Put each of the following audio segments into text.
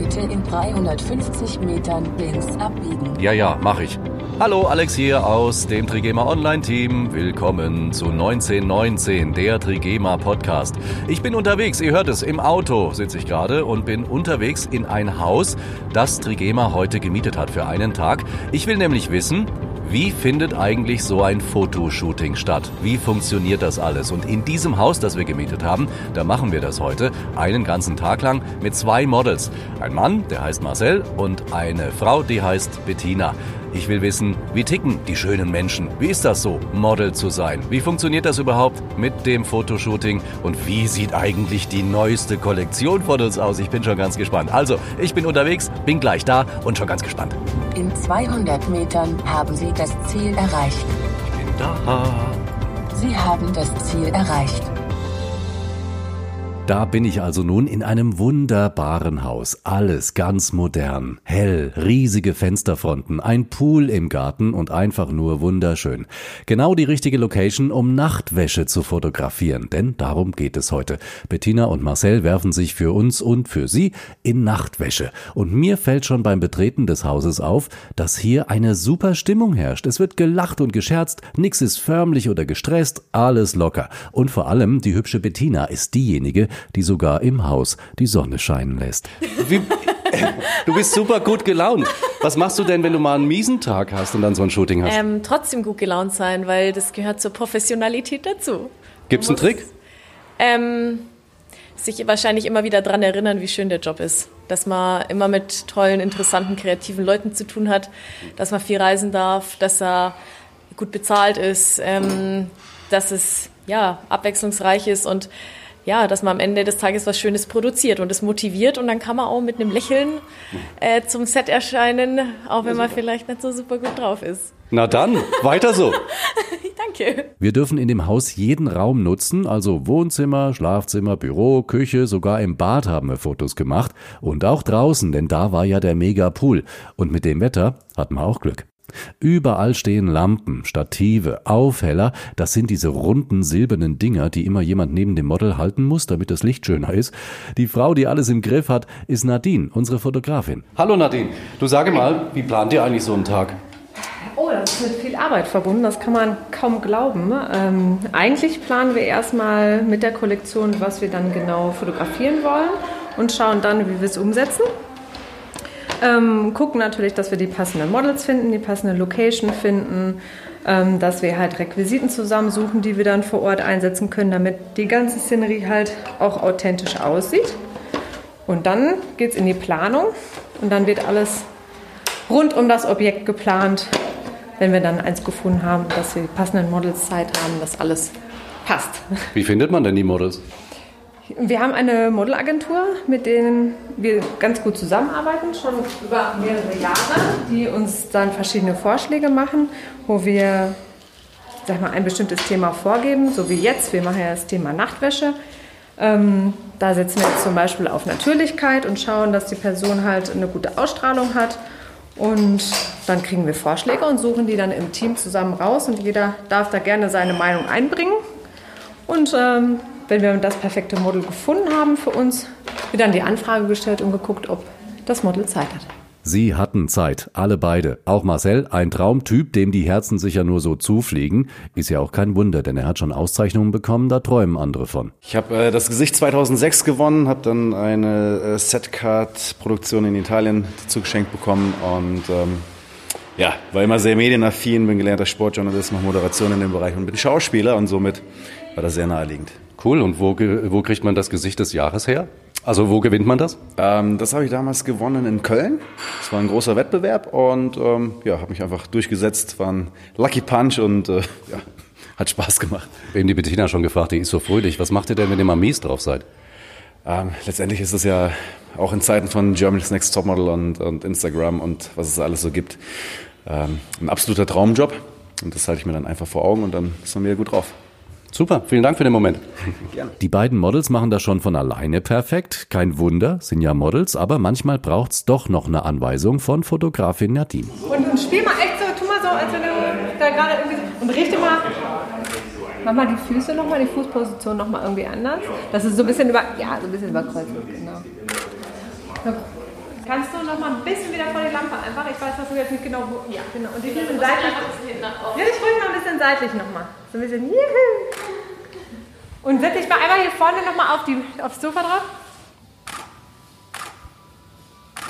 Bitte in 350 Metern links abbiegen. Ja, ja, mach ich. Hallo, Alex hier aus dem Trigema Online Team. Willkommen zu 1919, der Trigema Podcast. Ich bin unterwegs, ihr hört es, im Auto sitze ich gerade und bin unterwegs in ein Haus, das Trigema heute gemietet hat für einen Tag. Ich will nämlich wissen, wie findet eigentlich so ein Fotoshooting statt? Wie funktioniert das alles? Und in diesem Haus, das wir gemietet haben, da machen wir das heute einen ganzen Tag lang mit zwei Models. Ein Mann, der heißt Marcel und eine Frau, die heißt Bettina. Ich will wissen, wie ticken die schönen Menschen? Wie ist das so, Model zu sein? Wie funktioniert das überhaupt mit dem Fotoshooting? Und wie sieht eigentlich die neueste Kollektion von uns aus? Ich bin schon ganz gespannt. Also, ich bin unterwegs, bin gleich da und schon ganz gespannt. In 200 Metern haben Sie das Ziel erreicht. Ich bin da. Sie haben das Ziel erreicht. Da bin ich also nun in einem wunderbaren Haus. Alles ganz modern. Hell, riesige Fensterfronten, ein Pool im Garten und einfach nur wunderschön. Genau die richtige Location, um Nachtwäsche zu fotografieren. Denn darum geht es heute. Bettina und Marcel werfen sich für uns und für sie in Nachtwäsche. Und mir fällt schon beim Betreten des Hauses auf, dass hier eine super Stimmung herrscht. Es wird gelacht und gescherzt, nix ist förmlich oder gestresst, alles locker. Und vor allem die hübsche Bettina ist diejenige, die sogar im Haus die Sonne scheinen lässt. Wie, du bist super gut gelaunt. Was machst du denn, wenn du mal einen miesen Tag hast und dann so ein Shooting hast? Ähm, trotzdem gut gelaunt sein, weil das gehört zur Professionalität dazu. Gibt's einen Trick? Ähm, sich wahrscheinlich immer wieder daran erinnern, wie schön der Job ist. Dass man immer mit tollen, interessanten, kreativen Leuten zu tun hat, dass man viel reisen darf, dass er gut bezahlt ist, ähm, dass es ja abwechslungsreich ist und ja, dass man am Ende des Tages was Schönes produziert und es motiviert und dann kann man auch mit einem Lächeln äh, zum Set erscheinen, auch wenn man vielleicht nicht so super gut drauf ist. Na dann, weiter so. Danke. Wir dürfen in dem Haus jeden Raum nutzen, also Wohnzimmer, Schlafzimmer, Büro, Küche, sogar im Bad haben wir Fotos gemacht und auch draußen, denn da war ja der Mega-Pool und mit dem Wetter hatten wir auch Glück. Überall stehen Lampen, Stative, Aufheller, das sind diese runden silbernen Dinger, die immer jemand neben dem Model halten muss, damit das Licht schöner ist. Die Frau, die alles im Griff hat, ist Nadine, unsere Fotografin. Hallo Nadine, du sage mal, wie plant ihr eigentlich so einen Tag? Oh, das ist mit viel Arbeit verbunden, das kann man kaum glauben. Ähm, eigentlich planen wir erstmal mit der Kollektion, was wir dann genau fotografieren wollen und schauen dann, wie wir es umsetzen. Ähm, gucken natürlich, dass wir die passenden Models finden, die passende Location finden, ähm, dass wir halt Requisiten zusammensuchen, die wir dann vor Ort einsetzen können, damit die ganze Szenerie halt auch authentisch aussieht. Und dann geht es in die Planung und dann wird alles rund um das Objekt geplant, wenn wir dann eins gefunden haben, dass wir die passenden Models Zeit haben, dass alles passt. Wie findet man denn die Models? Wir haben eine Modelagentur, mit denen wir ganz gut zusammenarbeiten, schon über mehrere Jahre, die uns dann verschiedene Vorschläge machen, wo wir sag mal, ein bestimmtes Thema vorgeben, so wie jetzt. Wir machen ja das Thema Nachtwäsche. Ähm, da setzen wir jetzt zum Beispiel auf Natürlichkeit und schauen, dass die Person halt eine gute Ausstrahlung hat. Und dann kriegen wir Vorschläge und suchen die dann im Team zusammen raus und jeder darf da gerne seine Meinung einbringen. Und ähm, wenn wir das perfekte Model gefunden haben für uns, wird dann die Anfrage gestellt und geguckt, ob das Model Zeit hat. Sie hatten Zeit, alle beide. Auch Marcel, ein Traumtyp, dem die Herzen sicher nur so zufliegen. Ist ja auch kein Wunder, denn er hat schon Auszeichnungen bekommen, da träumen andere von. Ich habe äh, das Gesicht 2006 gewonnen, habe dann eine äh, Setcard-Produktion in Italien zugeschenkt bekommen und ähm, ja, war immer sehr medienaffin, bin gelernter Sportjournalist, mache Moderation in dem Bereich und bin Schauspieler und somit war das sehr naheliegend. Cool, und wo, wo kriegt man das Gesicht des Jahres her? Also wo gewinnt man das? Ähm, das habe ich damals gewonnen in Köln. Das war ein großer Wettbewerb und ähm, ja, habe mich einfach durchgesetzt. War ein Lucky Punch und äh, ja, hat Spaß gemacht. Haben die Bettina schon gefragt, die ist so fröhlich. Was macht ihr denn, wenn ihr mal mies drauf seid? Ähm, letztendlich ist es ja auch in Zeiten von Germany's Next Topmodel und, und Instagram und was es alles so gibt, ähm, ein absoluter Traumjob. Und das halte ich mir dann einfach vor Augen und dann ist man wieder gut drauf. Super, vielen Dank für den Moment. Gerne. Die beiden Models machen das schon von alleine perfekt. Kein Wunder, sind ja Models, aber manchmal braucht's doch noch eine Anweisung von Fotografin Nadine. Und, spiel mal echt so, tu mal so, als wenn du da gerade irgendwie. Und richte mal. Mach mal die Füße nochmal, die Fußposition nochmal irgendwie anders. Das ist so ein bisschen über. Ja, so ein bisschen überkreuzt, genau. bisschen wieder vor die Lampe einfach. Ich weiß, dass du jetzt nicht genau wo. Ja, genau. Und die bisschen seitlich. Ja, ich ruhig mal ein bisschen seitlich nochmal. So ein bisschen. Juhu. Und setz dich mal einmal hier vorne nochmal auf die, aufs Sofa drauf.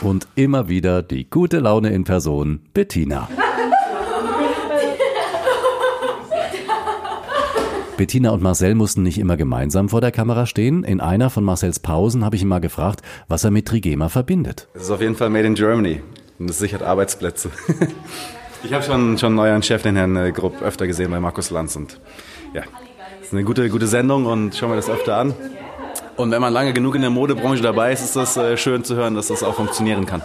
Und immer wieder die gute Laune in Person, Bettina. Bettina und Marcel mussten nicht immer gemeinsam vor der Kamera stehen. In einer von Marcels Pausen habe ich ihn mal gefragt, was er mit Trigema verbindet. Es ist auf jeden Fall made in Germany und es sichert Arbeitsplätze. ich habe schon, schon euren Chef, den Herrn äh, Grupp, öfter gesehen bei Markus Lanz und ja, ist eine gute, gute Sendung und schauen wir das öfter an. Und wenn man lange genug in der Modebranche dabei ist, ist das äh, schön zu hören, dass das auch funktionieren kann.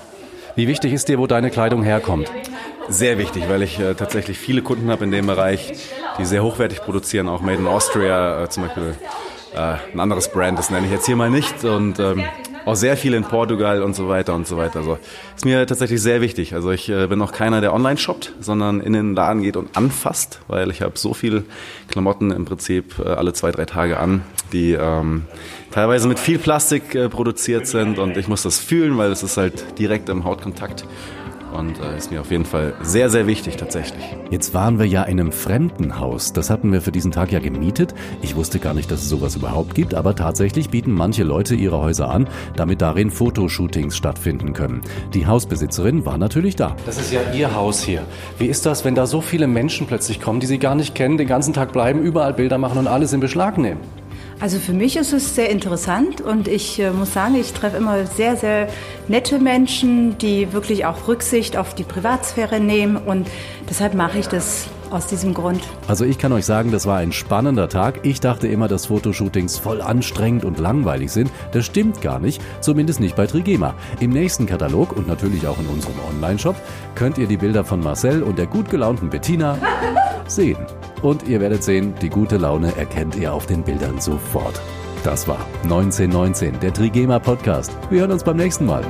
Wie wichtig ist dir, wo deine Kleidung herkommt? Sehr wichtig, weil ich äh, tatsächlich viele Kunden habe in dem Bereich, die sehr hochwertig produzieren, auch Made in Austria äh, zum Beispiel. Äh, ein anderes Brand, das nenne ich jetzt hier mal nicht. Und ähm, auch sehr viel in Portugal und so weiter und so weiter. Also ist mir tatsächlich sehr wichtig. Also ich äh, bin auch keiner, der online shoppt, sondern in den Laden geht und anfasst, weil ich habe so viel Klamotten im Prinzip äh, alle zwei, drei Tage an, die ähm, teilweise mit viel Plastik äh, produziert sind und ich muss das fühlen, weil es ist halt direkt im Hautkontakt und äh, ist mir auf jeden Fall sehr, sehr wichtig tatsächlich. Jetzt waren wir ja in einem Fremdenhaus. Das hatten wir für diesen Tag ja gemietet. Ich wusste gar nicht, dass es sowas überhaupt gibt, aber tatsächlich bieten manche Leute ihre Häuser an, damit darin Fotoshootings stattfinden können. Die Hausbesitzerin war natürlich da. Das ist ja ihr Haus hier. Wie ist das, wenn da so viele Menschen plötzlich kommen, die sie gar nicht kennen, den ganzen Tag bleiben, überall Bilder machen und alles in Beschlag nehmen? Also für mich ist es sehr interessant und ich äh, muss sagen, ich treffe immer sehr, sehr nette Menschen, die wirklich auch Rücksicht auf die Privatsphäre nehmen und deshalb mache ich das aus diesem Grund. Also ich kann euch sagen, das war ein spannender Tag. Ich dachte immer, dass Fotoshootings voll anstrengend und langweilig sind. Das stimmt gar nicht, zumindest nicht bei Trigema. Im nächsten Katalog und natürlich auch in unserem Online-Shop könnt ihr die Bilder von Marcel und der gut gelaunten Bettina sehen. Und ihr werdet sehen, die gute Laune erkennt ihr auf den Bildern sofort. Das war 1919, der Trigema Podcast. Wir hören uns beim nächsten Mal.